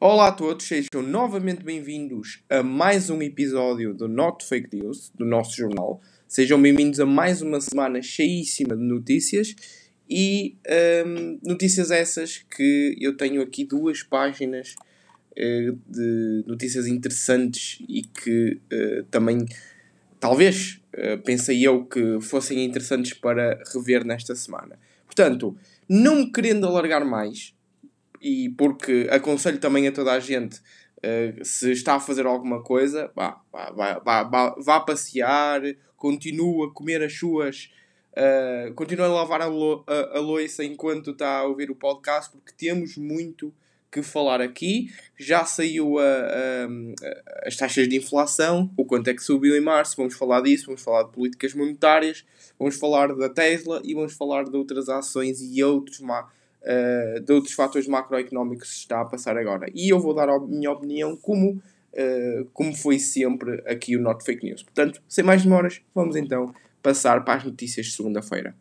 Olá a todos, sejam novamente bem-vindos a mais um episódio do Not Fake News, do nosso jornal. Sejam bem-vindos a mais uma semana cheíssima de notícias e um, notícias essas que eu tenho aqui duas páginas uh, de notícias interessantes e que uh, também, talvez, uh, pensei eu que fossem interessantes para rever nesta semana. Portanto, não me querendo alargar mais, e porque aconselho também a toda a gente, uh, se está a fazer alguma coisa, vá, vá, vá, vá, vá passear, continua a comer as suas. Uh, continua a lavar a, lo a, a louça enquanto está a ouvir o podcast, porque temos muito que falar aqui. Já saiu a, a, as taxas de inflação, o quanto é que subiu em março, vamos falar disso, vamos falar de políticas monetárias, vamos falar da Tesla e vamos falar de outras ações e outros uh, de outros fatores macroeconómicos que se está a passar agora. E eu vou dar a minha opinião como, uh, como foi sempre aqui o Not Fake News. Portanto, sem mais demoras, vamos então passar para as notícias de segunda-feira.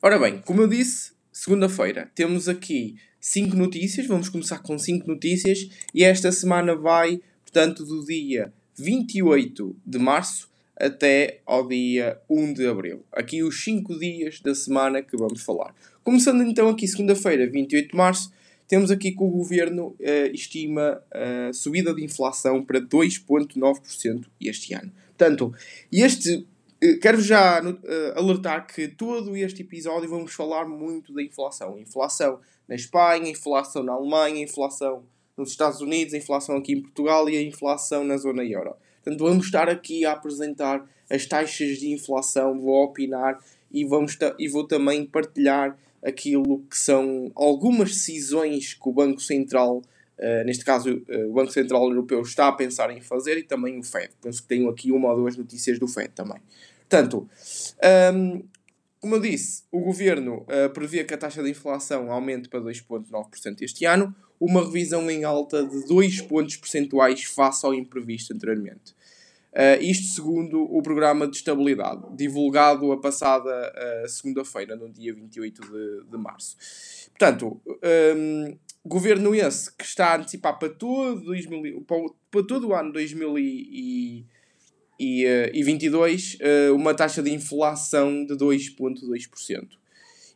Ora bem, como eu disse, segunda-feira temos aqui 5 notícias. Vamos começar com 5 notícias e esta semana vai, portanto, do dia 28 de março até ao dia 1 de abril. Aqui os 5 dias da semana que vamos falar. Começando então aqui segunda-feira, 28 de março, temos aqui que o governo uh, estima a uh, subida de inflação para 2,9% este ano. Portanto, este eh, quero já uh, alertar que todo este episódio vamos falar muito da inflação. Inflação na Espanha, inflação na Alemanha, inflação nos Estados Unidos, inflação aqui em Portugal e a inflação na zona euro. Portanto, vamos estar aqui a apresentar as taxas de inflação, vou opinar e, vamos e vou também partilhar aquilo que são algumas decisões que o Banco Central, uh, neste caso uh, o Banco Central Europeu, está a pensar em fazer e também o FED. Penso que tenho aqui uma ou duas notícias do FED também. Portanto, um, como eu disse, o governo uh, prevê que a taxa de inflação aumente para 2,9% este ano, uma revisão em alta de 2 pontos percentuais face ao imprevisto anteriormente. Uh, isto segundo o programa de estabilidade, divulgado a passada uh, segunda-feira, no dia 28 de, de março. Portanto, um, governo esse que está a antecipar para todo, 2000, para, todo o ano 2000 e, e, uh, e 22 uh, uma taxa de inflação de 2,2%.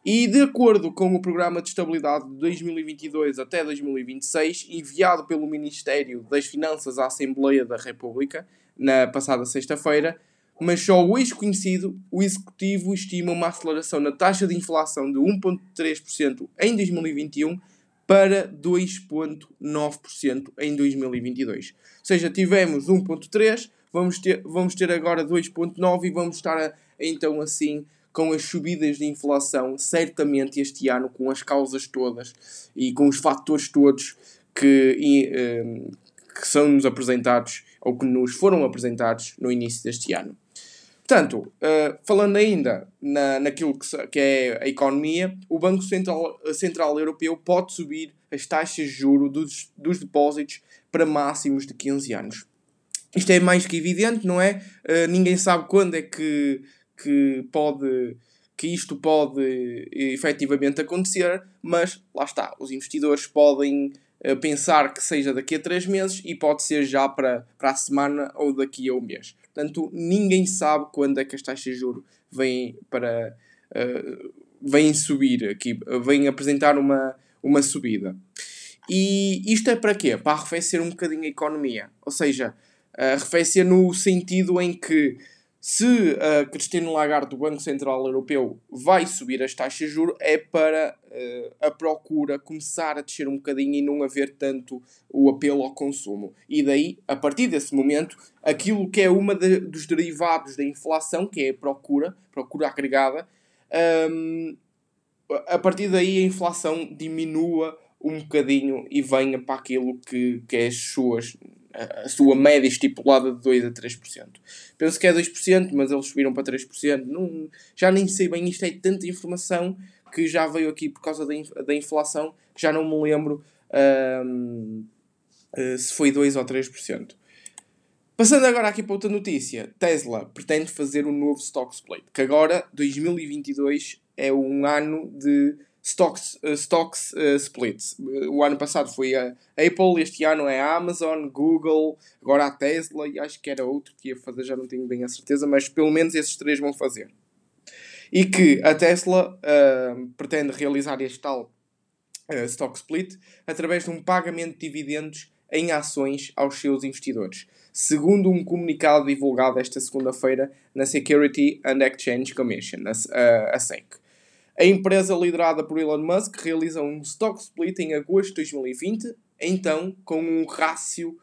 E de acordo com o Programa de Estabilidade de 2022 até 2026, enviado pelo Ministério das Finanças à Assembleia da República na passada sexta-feira, mas só hoje conhecido, o Executivo estima uma aceleração na taxa de inflação de 1,3% em 2021 para 2,9% em 2022. Ou seja, tivemos 1,3%, vamos ter, vamos ter agora 2,9 e vamos estar a, então assim com as subidas de inflação, certamente este ano, com as causas todas e com os fatores todos que, e, um, ehm, que são-nos apresentados ou que nos foram apresentados no início deste ano. Portanto, uh, falando ainda na, naquilo que, é a economia, o Banco Central, Central Europeu pode subir as taxas de juro dos, dos depósitos para máximos de 15 anos. Isto é mais que evidente, não é? Uh, ninguém sabe quando é que, que pode que isto pode efetivamente acontecer, mas lá está, os investidores podem pensar que seja daqui a 3 meses e pode ser já para, para a semana ou daqui a um mês. Portanto, ninguém sabe quando é que as taxas de juros vêm para uh, vêm subir aqui, vêm apresentar uma, uma subida. E isto é para quê? Para arrefecer um bocadinho a economia. Ou seja, arrefecer no sentido em que se a Cristina Lagarde do Banco Central Europeu vai subir as taxas de juros é para uh, a procura começar a descer um bocadinho e não haver tanto o apelo ao consumo. E daí, a partir desse momento, aquilo que é uma de, dos derivados da inflação, que é a procura, procura agregada, um, a partir daí a inflação diminua um bocadinho e venha para aquilo que, que é as suas a sua média estipulada de 2 a 3%. Penso que é 2%, mas eles subiram para 3%. Não, já nem sei bem, isto é tanta informação que já veio aqui por causa da, da inflação, que já não me lembro um, uh, se foi 2 ou 3%. Passando agora aqui para outra notícia, Tesla pretende fazer um novo stock split, que agora 2022 é um ano de stocks, uh, stocks uh, splits. O ano passado foi a Apple, este ano é a Amazon, Google, agora a Tesla e acho que era outro que ia fazer, já não tenho bem a certeza, mas pelo menos esses três vão fazer. E que a Tesla uh, pretende realizar este tal uh, stock split através de um pagamento de dividendos em ações aos seus investidores, segundo um comunicado divulgado esta segunda-feira na Security and Exchange Commission, a, a SEC. A empresa liderada por Elon Musk realiza um stock split em agosto de 2020, então com um rácio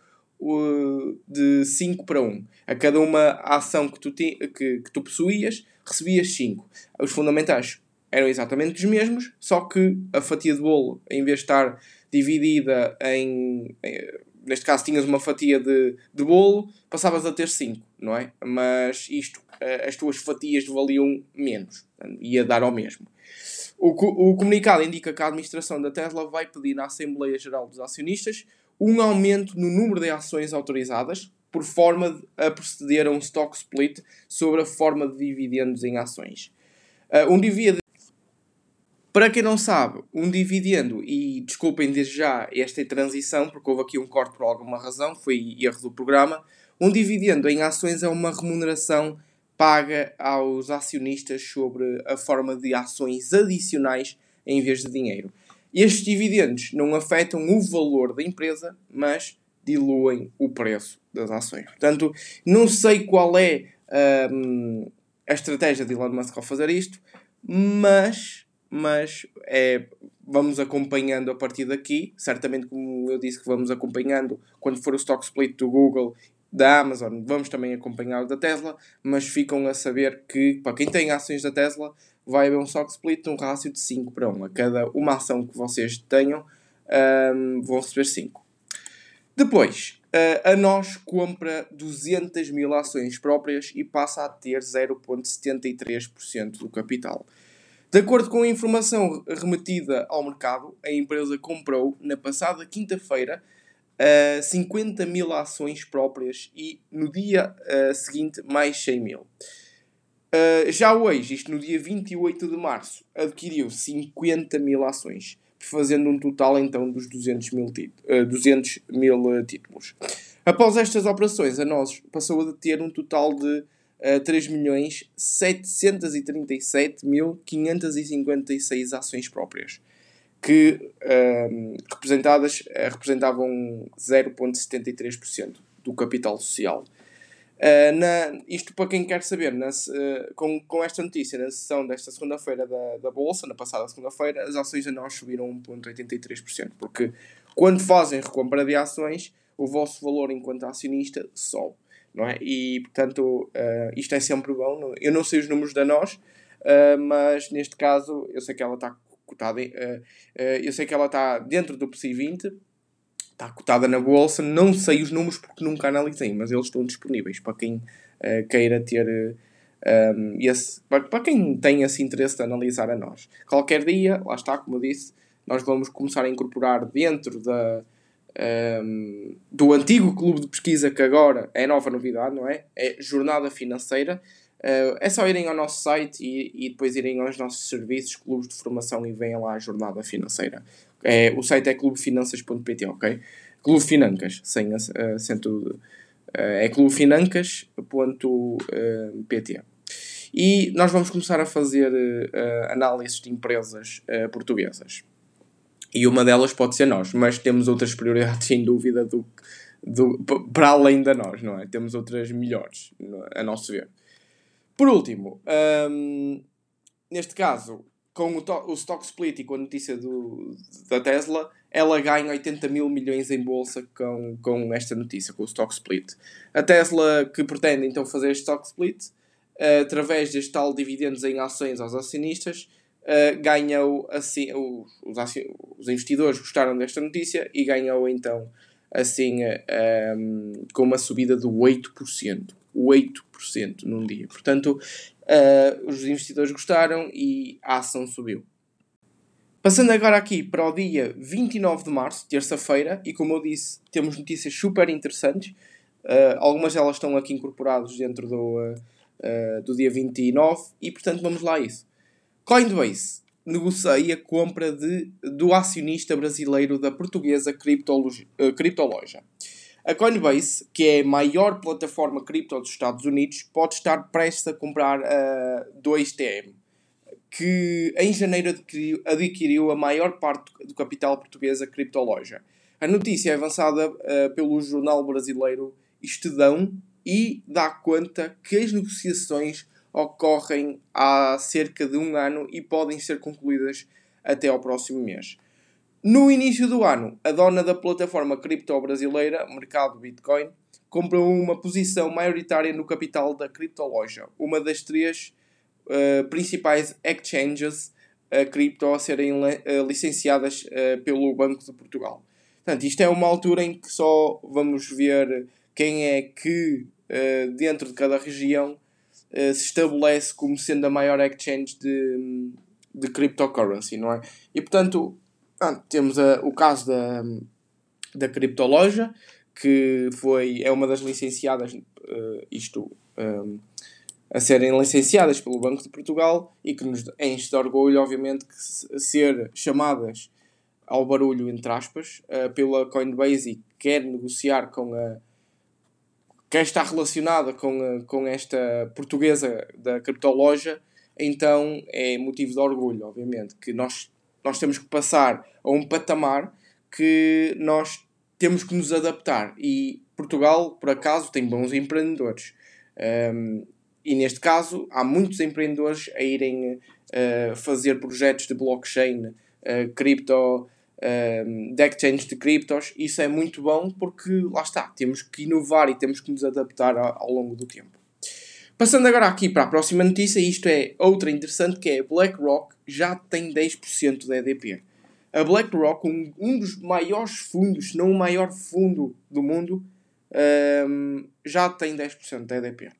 de 5 para 1. A cada uma ação que tu, que, que tu possuías, recebias 5. Os fundamentais eram exatamente os mesmos, só que a fatia de bolo, em vez de estar dividida em, em neste caso tinhas uma fatia de, de bolo, passavas a ter 5, não é? Mas isto, eh, as tuas fatias valiam menos, ia dar ao mesmo. O, o comunicado indica que a administração da Tesla vai pedir na Assembleia Geral dos Acionistas um aumento no número de ações autorizadas, por forma a proceder a um stock split sobre a forma de dividendos em ações. Uh, um dividendo para quem não sabe, um dividendo, e desculpem desde já esta transição, porque houve aqui um corte por alguma razão, foi erro do programa. Um dividendo em ações é uma remuneração paga aos acionistas sobre a forma de ações adicionais em vez de dinheiro. Estes dividendos não afetam o valor da empresa, mas diluem o preço das ações. Portanto, não sei qual é hum, a estratégia de Elon Musk ao fazer isto, mas mas é, vamos acompanhando a partir daqui. Certamente, como eu disse, que vamos acompanhando quando for o stock split do Google, da Amazon, vamos também acompanhar o da Tesla, mas ficam a saber que, para quem tem ações da Tesla, vai haver um stock split num rácio de 5 para 1. A cada uma ação que vocês tenham, um, vão receber 5. Depois, a nós compra 200 mil ações próprias e passa a ter 0,73% do capital. De acordo com a informação remetida ao mercado, a empresa comprou, na passada quinta-feira, uh, 50 mil ações próprias e no dia uh, seguinte mais 100 mil. Uh, já hoje, isto no dia 28 de março, adquiriu 50 mil ações, fazendo um total então dos 200 mil, uh, 200 mil títulos. Após estas operações, a nós passou a ter um total de uh, 3.737.556 ações próprias, que uh, representadas, uh, representavam 0,73% do capital social. Uh, na, isto para quem quer saber, na, uh, com, com esta notícia, na sessão desta segunda-feira da, da Bolsa, na passada segunda-feira, as ações da nós subiram 1,83%, porque quando fazem recompra de ações, o vosso valor enquanto acionista sobe não é? E, portanto, uh, isto é sempre bom. Eu não sei os números da nós, uh, mas neste caso eu sei que ela está cotada, uh, eu sei que ela está dentro do PSI 20, está cotada na bolsa, não sei os números porque nunca analisei, mas eles estão disponíveis para quem queira ter... Um, esse, para, quem tem esse interesse de analisar a nós. Qualquer dia, lá está, como eu disse, nós vamos começar a incorporar dentro da, um, do antigo clube de pesquisa que agora é nova novidade, não é? É Jornada Financeira. Uh, é só irem ao nosso site e, e depois irem aos nossos serviços, clubes de formação e venham lá a Jornada Financeira. É, o site é clubefinanças.pt, ok? Clube Financas, sem acento. Uh, é clubefinancas.pt. E nós vamos começar a fazer uh, análises de empresas portuguesas. E uma delas pode ser nós, mas temos outras prioridades sem dúvida do, do, para além da nós, não é? Temos outras melhores, a nosso ver. Por último, um, neste caso, com o, o stock split e com a notícia do, da Tesla, ela ganha 80 mil milhões em bolsa com, com esta notícia, com o stock split. A Tesla que pretende então fazer este stock split, uh, através deste tal dividendos em ações aos acionistas, uh, ganhou assim, os, os, investidores gostaram desta notícia e ganhou então assim um, com uma subida de 8%. 8% num dia. Portanto, uh, os investidores gostaram e a ação subiu. Passando agora aqui para o dia 29 de março, terça-feira, e como eu disse, temos notícias super interessantes. Uh, algumas delas estão aqui incorporadas dentro do, uh, do dia 29 e, portanto, vamos lá a isso. Coinbase negocia a compra de, do acionista brasileiro da portuguesa Criptoloja. A Coinbase, que é a maior plataforma cripto dos Estados Unidos, pode estar prestes a comprar a 2TM, que em janeiro adquiriu, adquiriu a maior parte do capital portuguesa Criptoloja. A notícia é avançada uh, pelo jornal brasileiro Estedão e dá conta que as negociações ocorrem há cerca de um ano e podem ser concluídas até ao próximo mês. No início do ano, a dona da plataforma cripto brasileira, Mercado Bitcoin, comprou uma posição maioritária no capital da Criptoloja, uma das três uh, principais exchanges uh, cripto a serem uh, licenciadas uh, pelo Banco de Portugal. Portanto, isto é uma altura em que só vamos ver quem é que, dentro de cada região, se estabelece como sendo a maior exchange de, de cryptocurrency, não é? E portanto, ah, temos a, o caso da, da Criptoloja, que foi, é uma das licenciadas, uh, isto, um, a serem licenciadas pelo Banco de Portugal e que nos enche de orgulho, obviamente, que ser chamadas ao barulho, entre aspas, pela Coinbase e quer negociar com a. quer estar relacionada com, a, com esta portuguesa da Criptoloja, então é motivo de orgulho, obviamente, que nós nós temos que passar a um patamar que nós temos que nos adaptar. E Portugal, por acaso, tem bons empreendedores. Um, e neste caso, há muitos empreendedores a irem uh, fazer projetos de blockchain, uh, cripto, um, de exchange de criptos. Isso é muito bom porque, lá está, temos que inovar e temos que nos adaptar ao, longo do tempo. Passando agora aqui para a próxima notícia, isto é outra interessante que é BlackRock já tem 10% da EDP. A BlackRock, um, um dos maiores fundos, se não o maior fundo do mundo, um, já tem 10% da EDP.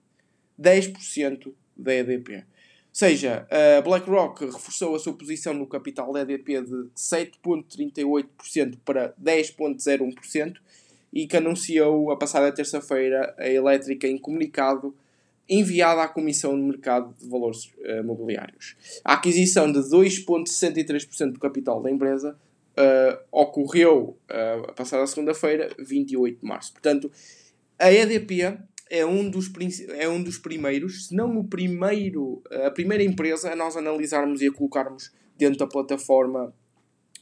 10% da EDP. Seja, a BlackRock reforçou a sua posição no capital da EDP de 7,38% para 10,01% e que anunciou a passada terça-feira a elétrica em comunicado enviada à Comissão de Mercado de Valores uh, Mobiliários. A aquisição de 2,63% do capital da empresa uh, ocorreu uh, a passada segunda-feira, 28 de março. Portanto, a EDP é um dos, é um dos primeiros, se não o primeiro, a primeira empresa a nós analisarmos e a colocarmos dentro da plataforma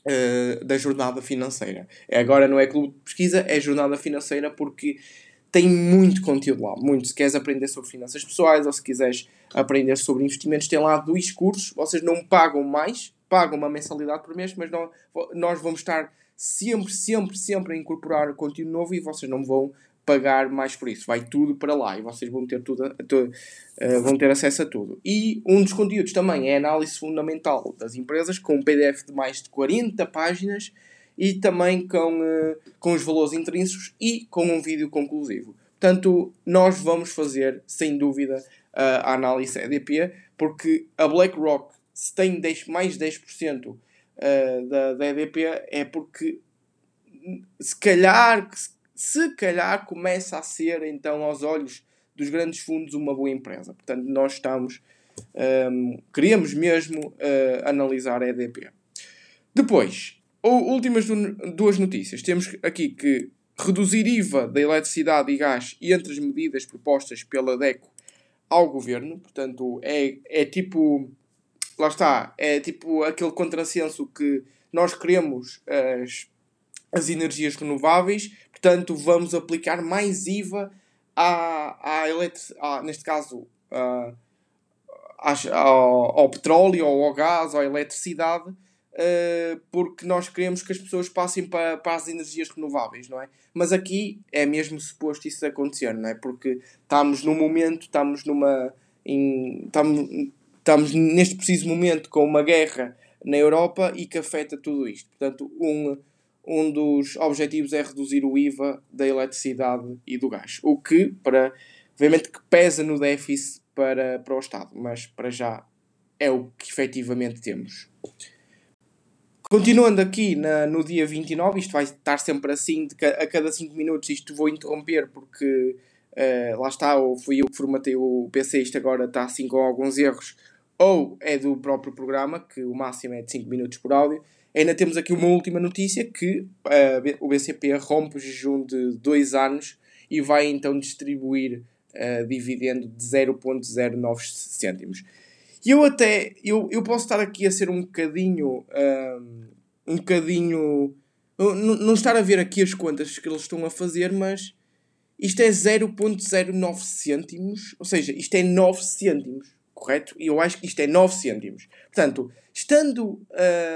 uh, da jornada financeira. Agora não é clube de pesquisa, é jornada financeira porque tem muito conteúdo lá, muito. Se queres aprender sobre finanças pessoais ou se quiseres aprender sobre investimentos, tem lá dois cursos. Vocês não pagam mais, pagam uma mensalidade por mês, mas não, nós vamos estar sempre, sempre, sempre a incorporar conteúdo novo e vocês não vão pagar mais por isso. Vai tudo para lá e vocês vão ter, tudo, uh, vão ter acesso a tudo. E um dos conteúdos também é a análise fundamental das empresas, com um PDF de mais de 40 páginas e também com, uh, com os valores intrínsecos e com um vídeo conclusivo. Portanto, nós vamos fazer, sem dúvida, a análise EDP, porque a BlackRock, se tem 10, mais 10% uh, da, da EDP, é porque se calhar, se calhar começa a ser, então, aos olhos dos grandes fundos, uma boa empresa. Portanto, nós estamos, um, queríamos mesmo uh, analisar a EDP. Depois, últimas duas notícias. Temos aqui que reduzir IVA da eletricidade e gás e entre as medidas propostas pela DECO ao governo. Portanto, é, é tipo. Lá está. É tipo aquele contrassenso que nós queremos as, as energias renováveis, portanto, vamos aplicar mais IVA à, à eletricidade. Neste caso. À, ao, ao petróleo, ou ao gás, ou à eletricidade, uh, porque nós queremos que as pessoas passem para, para as energias renováveis, não é? Mas aqui é mesmo suposto isso acontecer, não é? Porque estamos num momento, estamos numa. Em, estamos, estamos neste preciso momento com uma guerra na Europa e que afeta tudo isto. Portanto, um, um dos objetivos é reduzir o IVA da eletricidade e do gás. O que, para, obviamente, que pesa no déficit para, para o Estado, mas para já é o que efetivamente temos. Continuando aqui na, no dia 29, isto vai estar sempre assim, de, a cada 5 minutos isto vou interromper porque uh, lá está, ou fui eu que formatei o PC, isto agora está assim com alguns erros, ou é do próprio programa, que o máximo é de 5 minutos por áudio. Ainda temos aqui uma última notícia que uh, o BCP rompe o jejum de 2 anos e vai então distribuir uh, dividendo de 0.09 cêntimos. E eu até, eu, eu posso estar aqui a ser um bocadinho, um, um bocadinho, não, estar a ver aqui as contas que eles estão a fazer, mas isto é 0.09 cêntimos, ou seja, isto é 9 cêntimos, correto? E eu acho que isto é 9 cêntimos. Portanto, estando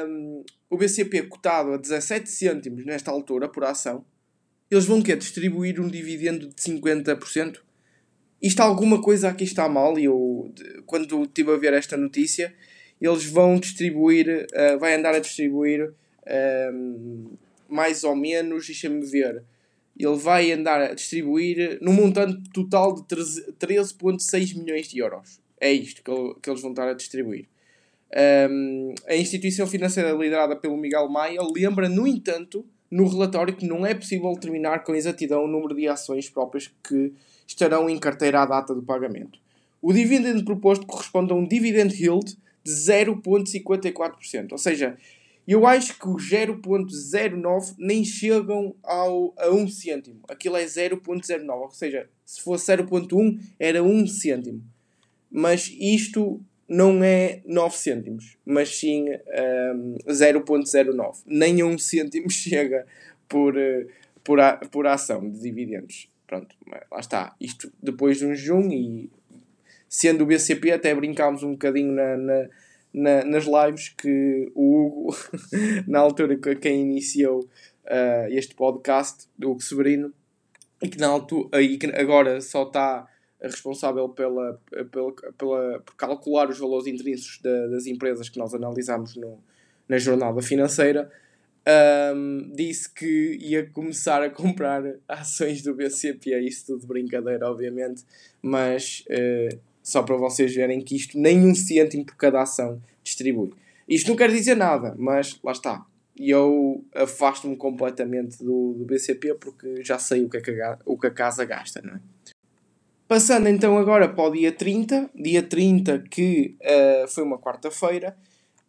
um, o BCP cotado a 17 cêntimos nesta altura por ação, eles vão querer distribuir um dividendo de 50%? isto alguma coisa aqui está mal e eu quando estive a ver esta notícia eles vão distribuir uh, vai andar a distribuir uh, mais ou menos deixa-me ver ele vai andar a distribuir num montante total de 13.6 milhões de euros é isto que, que, eles vão estar a distribuir um, a instituição financeira liderada pelo Miguel Maia lembra no entanto no relatório que não é possível determinar com exatidão o número de ações próprias que estarão em carteira à data do pagamento. O dividendo proposto corresponde a um dividend yield de 0,54%. Ou seja, eu acho que os 0,09 nem chegam ao, a 1 cêntimo. Aquilo é 0,09. Ou seja, se fosse 0,1 era 1 cêntimo. Mas isto não é 9 cêntimos, mas sim um, 0,09. Nem 1 cêntimo chega por, eh, por, a, por ação de dividendos pronto, lá está. Isto depois de um jejum e sendo o BCP, até brincámos um bocadinho na, na, na, nas lives que o Hugo, na altura que quem iniciou uh, este podcast, o Hugo Severino, e que, na altura, e que agora só está responsável pela, pela, pela, por calcular os valores intrínsecos da, das empresas que nós analisamos no, na jornada financeira um, disse que ia começar a comprar ações do BCP. Isso tudo brincadeira, obviamente, mas uh, só para vocês verem que isto nem um cêntimo por cada ação distribui. Isto não quer dizer nada, mas lá está. E eu afasto-me completamente do, do BCP porque já sei o que, é a, o que a casa gasta, não é? Passando então agora para o dia 30, dia 30 que uh, foi uma quarta-feira,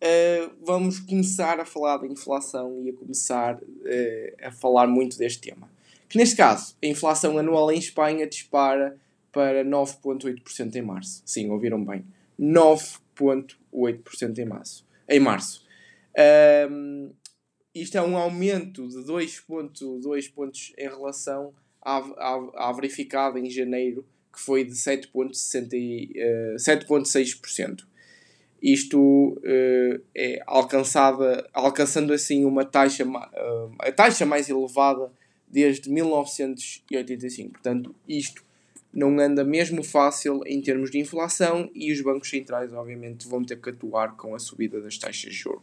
uh, vamos começar a falar da inflação e a começar uh, a falar muito deste tema. Que neste caso, a inflação anual em Espanha dispara para 9,8% em março. Sim, ouviram bem. 9,8% em março. Em março. Um, isto é um aumento de 2,2 pontos em relação à, à, à verificada em janeiro, que foi de 7,6%. Isto uh, é alcançada, alcançando assim uma taxa, uh, a taxa mais elevada desde 1985. Portanto, isto não anda mesmo fácil em termos de inflação e os bancos centrais, obviamente, vão ter que atuar com a subida das taxas de juros.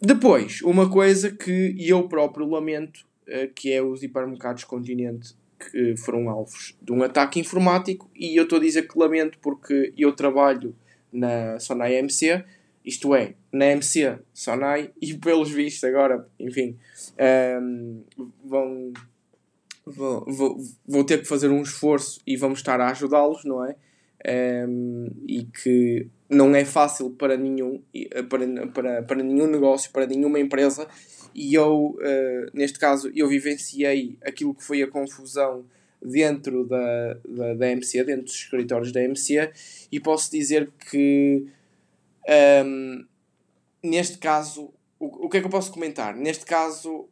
Depois, uma coisa que eu próprio lamento, que é os hipermercados Continente que foram alvos de um ataque informático, e eu estou a dizer que lamento porque eu trabalho na Sonai MC, isto é, na MC Sonai, e pelos vistos agora, enfim, um, vão, vão, vão, vão ter que fazer um esforço e vamos estar a ajudá-los, não é? Um, e que não é fácil para nenhum, para, para, para nenhum negócio, para nenhuma empresa, e eu, uh, neste caso, eu vivenciei aquilo que foi a confusão dentro da, da, da MC, dentro dos escritórios da MC, e posso dizer que um, neste caso, o, o que é que eu posso comentar? Neste caso,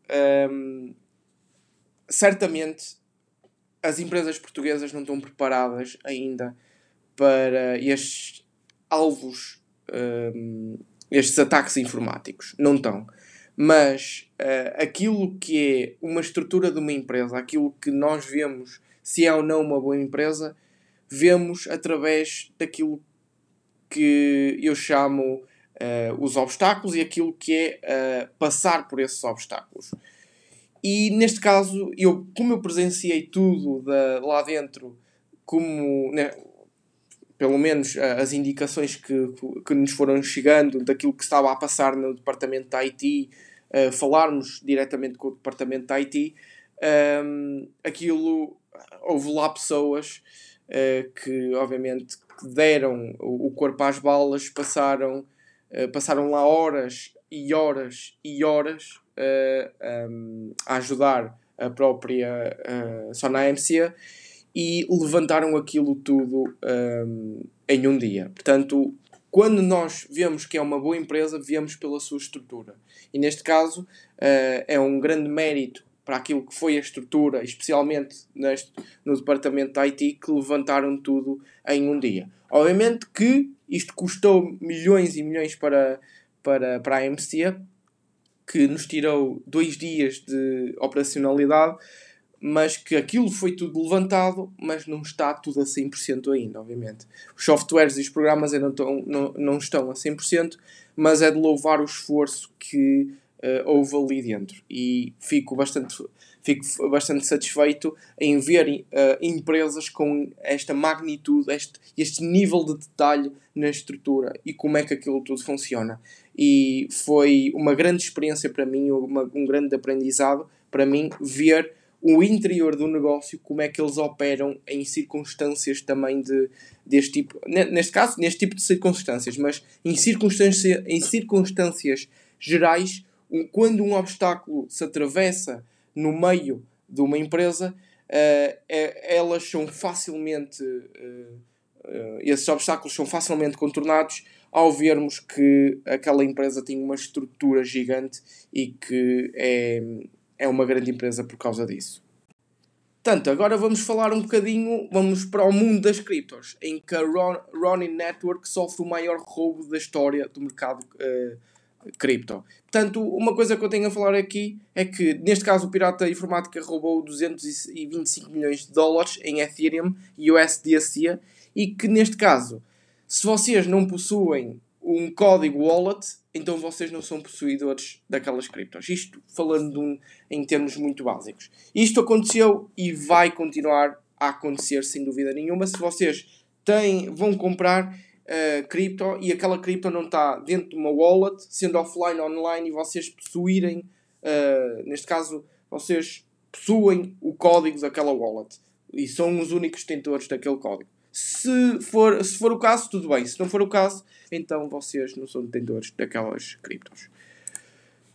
um, certamente as empresas portuguesas não estão preparadas ainda para estes alvos, um, estes ataques informáticos. Não estão. Mas uh, aquilo que é uma estrutura de uma empresa, aquilo que nós vemos se é ou não uma boa empresa, vemos através daquilo que eu chamo uh, os obstáculos e aquilo que é uh, passar por esses obstáculos. E neste caso, eu, como eu presenciei tudo lá dentro, como né, pelo menos as indicações que, que nos foram chegando daquilo que estava a passar no departamento da IT, uh, falarmos diretamente com o departamento da IT, um, aquilo houve lá pessoas uh, que obviamente deram o corpo às balas, passaram, uh, passaram lá horas e horas e horas um, a ajudar a própria uh, Sona AMC e levantaram aquilo tudo um, em um dia. Portanto, quando nós vemos que é uma boa empresa, vemos pela sua estrutura. E neste caso, uh, é um grande mérito para aquilo que foi a estrutura, especialmente neste, no departamento da IT, que levantaram tudo em um dia. Obviamente que isto custou milhões e milhões para, para, para a AMC, que nos tirou dois dias de operacionalidade, mas que aquilo foi tudo levantado, mas não está tudo a 100% ainda, obviamente. Os softwares e os programas ainda não estão, não, não estão a 100%, mas é de louvar o esforço que uh, houve ali dentro. E fico bastante, fico bastante satisfeito em ver uh, empresas com esta magnitude, este, este nível de detalhe na estrutura e como é que aquilo tudo funciona. E foi uma grande experiência para mim, uma, um grande aprendizado para mim ver o interior do negócio, como é que eles operam em circunstâncias também de, deste tipo, neste caso, neste tipo de circunstâncias, mas em, circunstância, em circunstâncias gerais, quando um obstáculo se atravessa no meio de uma empresa, uh, é, elas são facilmente, uh, uh, esses obstáculos são facilmente contornados ao vermos que aquela empresa tem uma estrutura gigante e que é, é uma grande empresa por causa disso. Portanto, agora vamos falar um bocadinho, vamos para o mundo das criptos, em que a Ron, Ronin Network sofre o maior roubo da história do mercado uh, cripto. Portanto, uma coisa que eu tenho a falar aqui é que, neste caso, o pirata informática roubou 225 milhões de dólares em Ethereum e USDC e que, neste caso, se vocês não possuem um código wallet, então vocês não são possuidores daquelas criptos. Isto falando um, em termos muito básicos. Isto aconteceu e vai continuar a acontecer sem dúvida nenhuma. Se vocês têm, vão comprar uh, cripto e aquela cripto não está dentro de uma wallet, sendo offline online, e vocês possuírem, uh, neste caso, vocês possuem o código daquela wallet e são os únicos detentores daquele código. Se for, se for o caso, tudo bem. Se não for o caso, então vocês não são detentores daquelas criptos.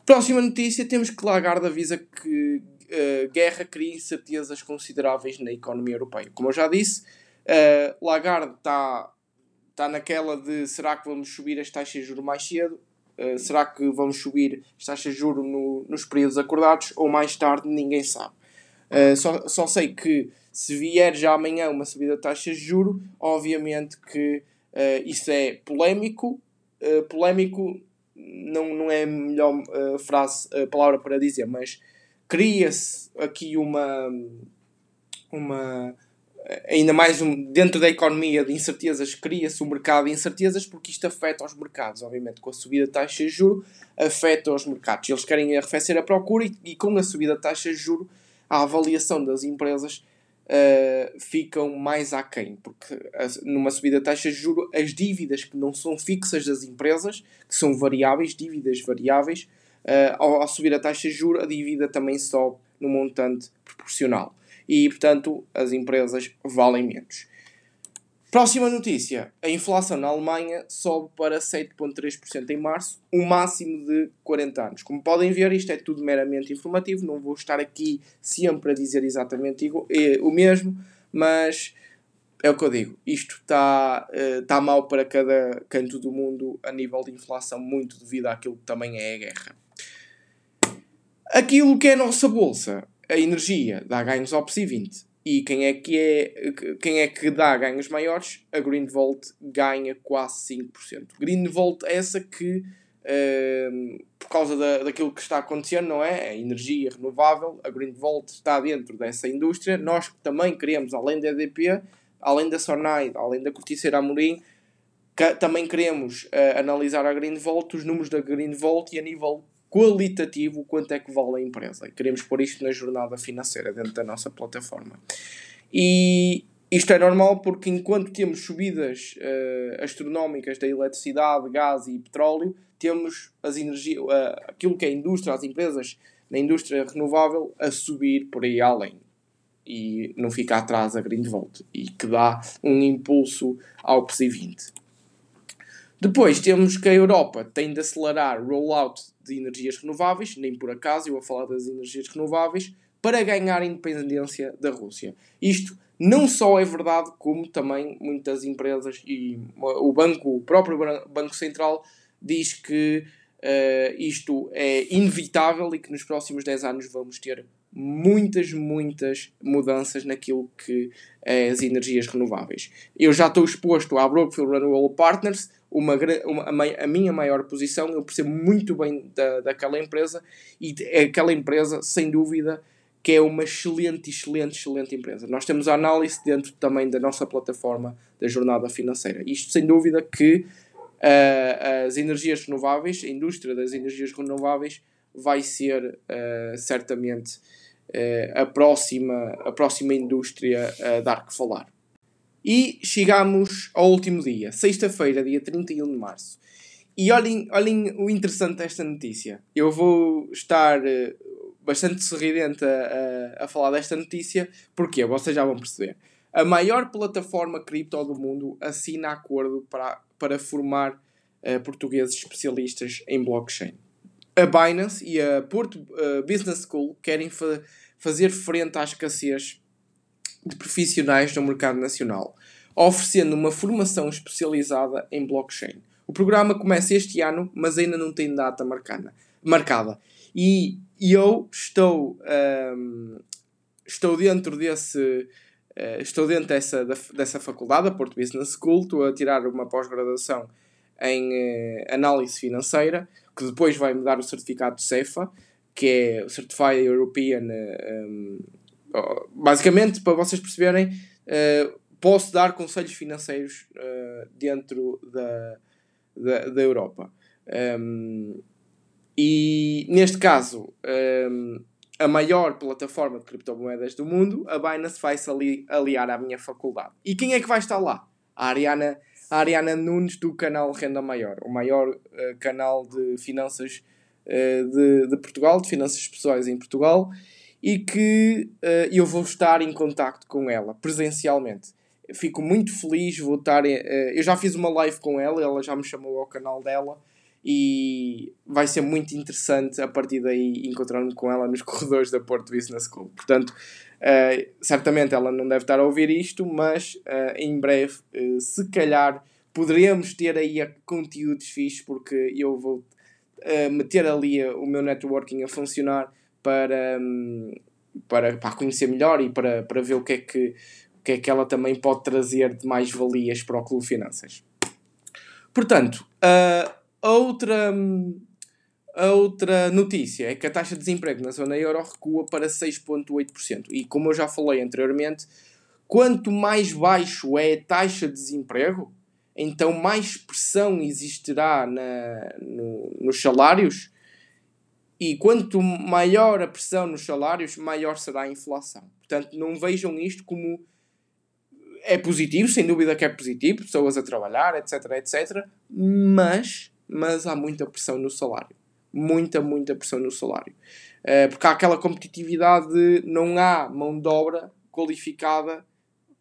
Próxima notícia: temos que Lagarde avisa que uh, guerra cria incertezas consideráveis na economia europeia. Como eu já disse, uh, Lagarde está está naquela de será que vamos subir as taxas de juros mais cedo? Uh, será que vamos subir as taxas de juros no, nos períodos acordados ou mais tarde? Ninguém sabe. Uh, só, só sei que se vier já amanhã uma subida de taxas de juros, obviamente que uh, isso é polémico. polémico não, não é a melhor frase, palavra para dizer, mas cria-se aqui uma, uma ainda mais um, dentro da economia de incertezas, cria-se um mercado de incertezas porque isto afeta os mercados, obviamente, com a subida de taxas de juros, afeta os mercados. Eles querem arrefecer a procura e, e com a subida de taxas de juros, a avaliação das empresas uh, ficam mais aquém, porque numa subida de taxas de juros, as dívidas que não são fixas das empresas, que são variáveis, dívidas variáveis, uh, ao, ao subir a taxa de juros, a dívida também sobe no montante proporcional e, portanto, as empresas valem menos. Próxima notícia: a inflação na Alemanha sobe para 7,3% em março, o um máximo de 40 anos. Como podem ver, isto é tudo meramente informativo, não vou estar aqui sempre a dizer exatamente eh, o mesmo, mas é o que eu digo: isto está, está eh, mal para cada canto do mundo a nível de inflação, muito devido àquilo que também é a guerra. Aquilo que é a nossa bolsa a energia dá ganhos ao PSI 20. E quem é que, é, quem é que dá ganhos maiores? A Greenvolt ganha quase 5%. Greenvolt é essa que, uh, por causa da, daquilo que está acontecendo, não é? A energia renovável, a Greenvolt está dentro dessa indústria. Nós também queremos, além da EDP, além da Sonai, além da Corticeira Amorim, que, também queremos uh, analisar a Greenvolt, os números da Greenvolt e a nível qualitativo quanto é que vale a empresa. Queremos pôr isto na jornada financeira dentro da nossa plataforma. E, isto é normal porque enquanto temos subidas uh, astronómicas da eletricidade, gás e petróleo, temos as energias, uh, aquilo que é a indústria, as empresas na indústria renovável a subir por aí além e não fica atrás a Greenvolt e que dá um impulso ao PSI 20. Depois temos que a Europa tem de acelerar o rollout de energias renováveis, nem por acaso eu vou falar das energias renováveis, para ganhar independência da Rússia. Isto não só é verdade, como também muitas empresas e o banco, o próprio Banco Central diz que uh, isto é inevitável e que nos próximos 10 anos vamos ter muitas, muitas mudanças naquilo que é as energias renováveis. Eu já estou exposto à Brookfield Renewable Partners, uma, uma, a minha maior posição, eu percebo muito bem da, daquela empresa e é aquela empresa, sem dúvida, que é uma excelente, excelente, excelente empresa. Nós temos a análise dentro também da nossa plataforma da jornada financeira. Isto, sem dúvida, que uh, as energias renováveis, a indústria das energias renováveis, vai ser uh, certamente uh, a, próxima, a próxima indústria a dar que falar. E chegamos ao último dia, sexta-feira, dia 31 de março. E olhem, olhem o interessante desta notícia. Eu vou estar uh, bastante sorridente a, a, a, falar desta notícia, porque vocês já vão perceber. A maior plataforma cripto do mundo assina acordo para, para formar uh, portugueses especialistas em blockchain. A Binance e a Porto uh, Business School querem fa fazer frente à escassez de profissionais no mercado nacional, oferecendo uma formação especializada em blockchain. O programa começa este ano, mas ainda não tem data marcada. marcada. E eu estou, um, estou dentro desse. Uh, estou dentro dessa, dessa faculdade, a Porto Business School, estou a tirar uma pós-graduação em uh, análise financeira, que depois vai me dar o certificado de CEFA, que é o Certified European uh, um, basicamente, para vocês perceberem, uh, posso dar conselhos financeiros uh, dentro da, da, da Europa. Um, e neste caso, um, a maior plataforma de criptomoedas do mundo, a Binance vai-se ali, aliar à minha faculdade. E quem é que vai estar lá? A Ariana, a Ariana Nunes do canal Renda Maior, o maior uh, canal de finanças uh, de, de Portugal, de finanças pessoais em Portugal e que uh, eu vou estar em contacto com ela presencialmente. Fico muito feliz, vou estar. Uh, eu já fiz uma live com ela, ela já me chamou ao canal dela e vai ser muito interessante a partir daí encontrar-me com ela nos corredores da Porto Business School. Portanto, uh, certamente ela não deve estar a ouvir isto, mas em breve, se calhar, poderemos ter aí conteúdos fixos, porque eu vou meter ali o meu networking a funcionar para, para, para conhecer melhor e para, para ver o que, é que, que é que ela também pode trazer de mais valias para o Clube Finanças. Portanto, a outra, a outra notícia é que a taxa de desemprego na zona euro recua para 6,8%. E como eu já falei anteriormente, quanto mais baixo é a taxa de desemprego, então mais pressão existirá na, no, nos salários e quanto maior a pressão nos salários, maior será a inflação. Portanto, não vejam isto como é positivo, sem dúvida que é positivo, pessoas a trabalhar, etc, etc, mas, mas há muita pressão no salário. Muita, muita pressão no salário. Uh, porque há aquela competitividade de não há mão de obra qualificada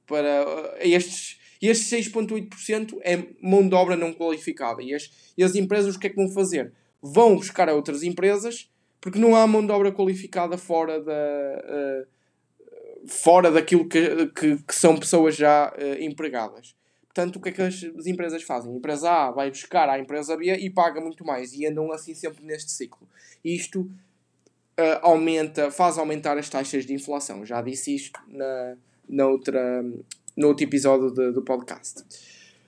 para uh, estes. Estes 6,8% é mão de obra não qualificada. E as, e as empresas o que é que vão fazer? Vão buscar a outras empresas porque não há mão de obra qualificada fora da. Uh, fora daquilo que, que, que, são pessoas já uh, empregadas. Portanto, o que é que as, as, empresas fazem? A empresa A vai buscar a empresa B e paga muito mais e andam assim sempre neste ciclo. Isto uh, aumenta, faz aumentar as taxas de inflação. Já disse isto na, na outra, no outro episódio de, do podcast.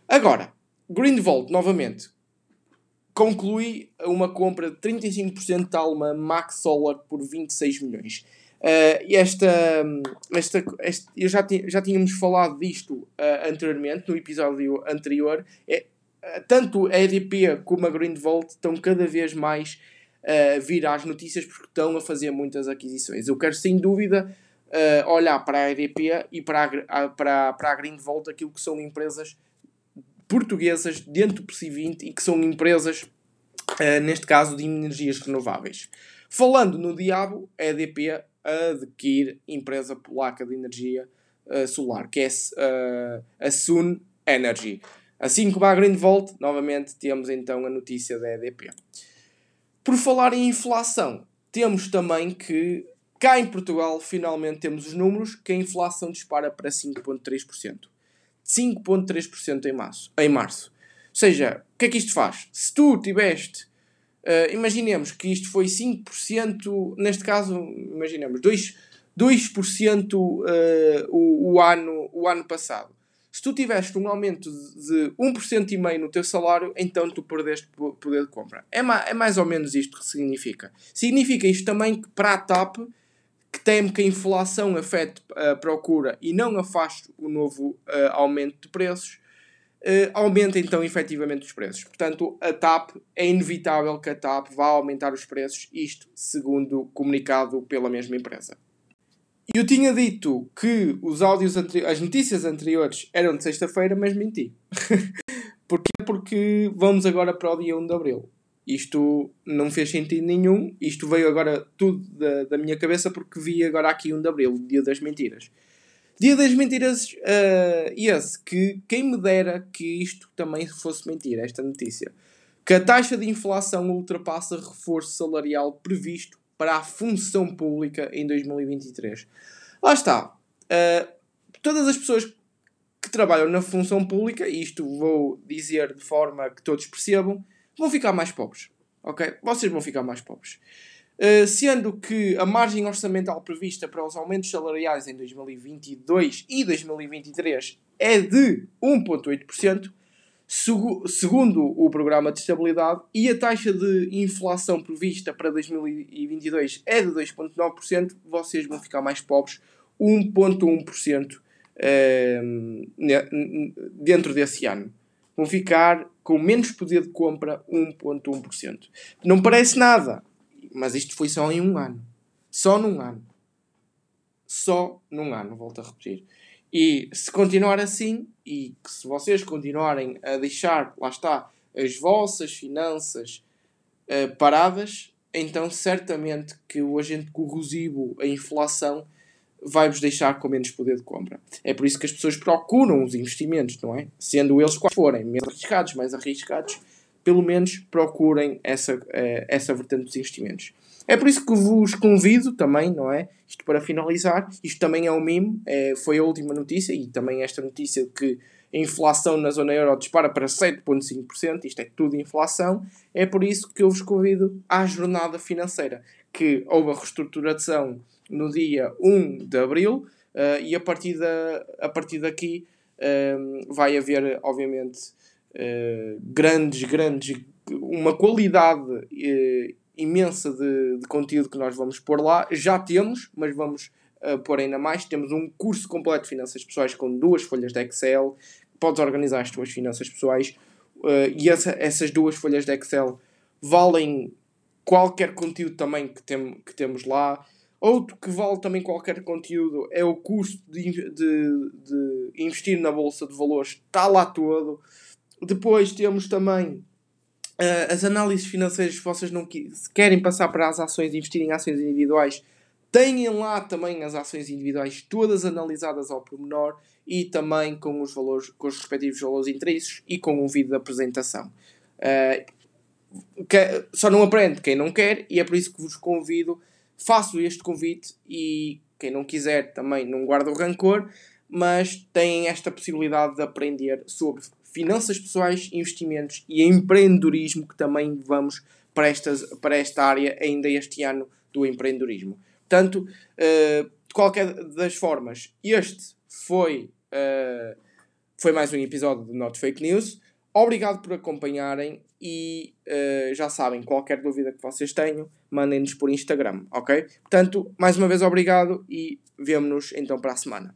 Agora, Greenvolt, novamente, conclui uma compra de 35% de Alma Max Solar por 26 milhões. Uh, esta, esta, esta, eu já, já tínhamos falado disto uh, anteriormente, no episódio anterior. É, uh, tanto a EDP como a Greenvolt estão cada vez mais a vir às notícias porque estão a fazer muitas aquisições. Eu quero sem dúvida uh, olhar para a EDP e para a, para, para a Greenvolt, aquilo que são empresas portuguesas dentro do PSI 20 e que são empresas, uh, neste caso, de energias renováveis. Falando no diabo, a EDP adquire empresa polaca de energia uh, solar, que é uh, a Sun Energy. Assim como a Greenvolt, novamente temos então a notícia da EDP. Por falar em inflação, temos também que cá em Portugal finalmente temos os números que a inflação dispara para 5,3%. 5,3% em março, em março. Ou seja, o que é que isto faz? Se tu tiveste, uh, imaginemos que isto foi 5%, neste caso, imaginemos 2%, 2% uh, o, o, ano, o ano passado. Se tu tiveste um aumento de 1,5% no teu salário, então tu perdeste poder de compra. É, ma é mais ou menos isto que significa. Significa isto também que para a TAP, que teme que a inflação afete a procura e não afaste o novo uh, aumento de preços, uh, aumenta então efetivamente os preços. Portanto, a TAP, é inevitável que a TAP vá aumentar os preços, isto segundo comunicado pela mesma empresa. Eu tinha dito que os áudios as notícias anteriores eram de sexta-feira, mas menti. Porquê? Porque vamos agora para o dia 1 de Abril. Isto não fez sentido nenhum. Isto veio agora tudo da, da minha cabeça porque vi agora aqui 1 de Abril, Dia das Mentiras. Dia das Mentiras, uh, esse, que quem me dera que isto também fosse mentira, esta notícia. Que a taxa de inflação ultrapassa reforço salarial previsto para a função pública em 2023. Lá está. Uh, todas as pessoas que trabalham na função pública, e isto vou dizer de forma que todos percebam, vão ficar mais pobres. Ok? Vocês vão ficar mais pobres. Uh, sendo que a margem orçamental prevista para os aumentos salariais em 2022 e 2023 é de 1,8%, segundo o programa de estabilidade, e a taxa de inflação prevista para 2022 é de 2,9%, vocês vão ficar mais pobres 1,1% eh, dentro desse ano. Vão ficar com menos poder de compra 1,1%. Não parece nada, mas isto foi só em um ano. Só num ano. Só num ano, volto a repetir. E se continuar assim, e se vocês continuarem a deixar, lá está, as vossas finanças uh, paradas, então certamente que o agente corrosivo, a inflação, vai-vos deixar com menos poder de compra. É por isso que as pessoas procuram os investimentos, não é? Sendo eles quais forem, menos arriscados, mais arriscados, pelo menos procurem essa, uh, essa vertente dos investimentos. É por isso que vos convido também, não é? Isto para finalizar, isto também é um mimo, é, foi a última notícia e também esta notícia de que a inflação na zona euro dispara para 7,5%, isto é tudo inflação, é por isso que eu vos convido à jornada financeira, que houve a reestruturação no dia 1 de abril uh, e a partir, da, a partir daqui uh, vai haver, obviamente, uh, grandes, grandes, uma qualidade imensa de, de, conteúdo que nós vamos pôr lá. Já temos, mas vamos uh, pôr ainda mais. Temos um curso completo de finanças pessoais com duas folhas de Excel. Podes organizar as tuas finanças pessoais. Uh, e essa, essas duas folhas de Excel valem qualquer conteúdo também que, tem, que temos lá. Outro que vale também qualquer conteúdo é o curso de, de, de investir na Bolsa de Valores. Está lá todo. Depois temos também Uh, as análises financeiras, se vocês não que, se querem passar para as ações investir em ações individuais, tenham lá também as ações individuais todas analisadas ao pormenor e também com os valores, com os respectivos valores intrínsecos e com um vídeo de apresentação. Uh, que, só não aprende quem não quer e é por isso que vos convido, faço este convite e quem não quiser também não guarda o rancor, mas têm esta possibilidade de aprender sobre finanças pessoais, investimentos e empreendedorismo, que também vamos para, estas, para esta área ainda este ano do empreendedorismo. Portanto, uh, de qualquer das formas, este foi, uh, foi mais um episódio do Not Fake News. Obrigado por acompanharem e uh, já sabem, qualquer dúvida que vocês tenham, mandem-nos por Instagram, ok? Portanto, mais uma vez obrigado e vemo-nos então para a semana.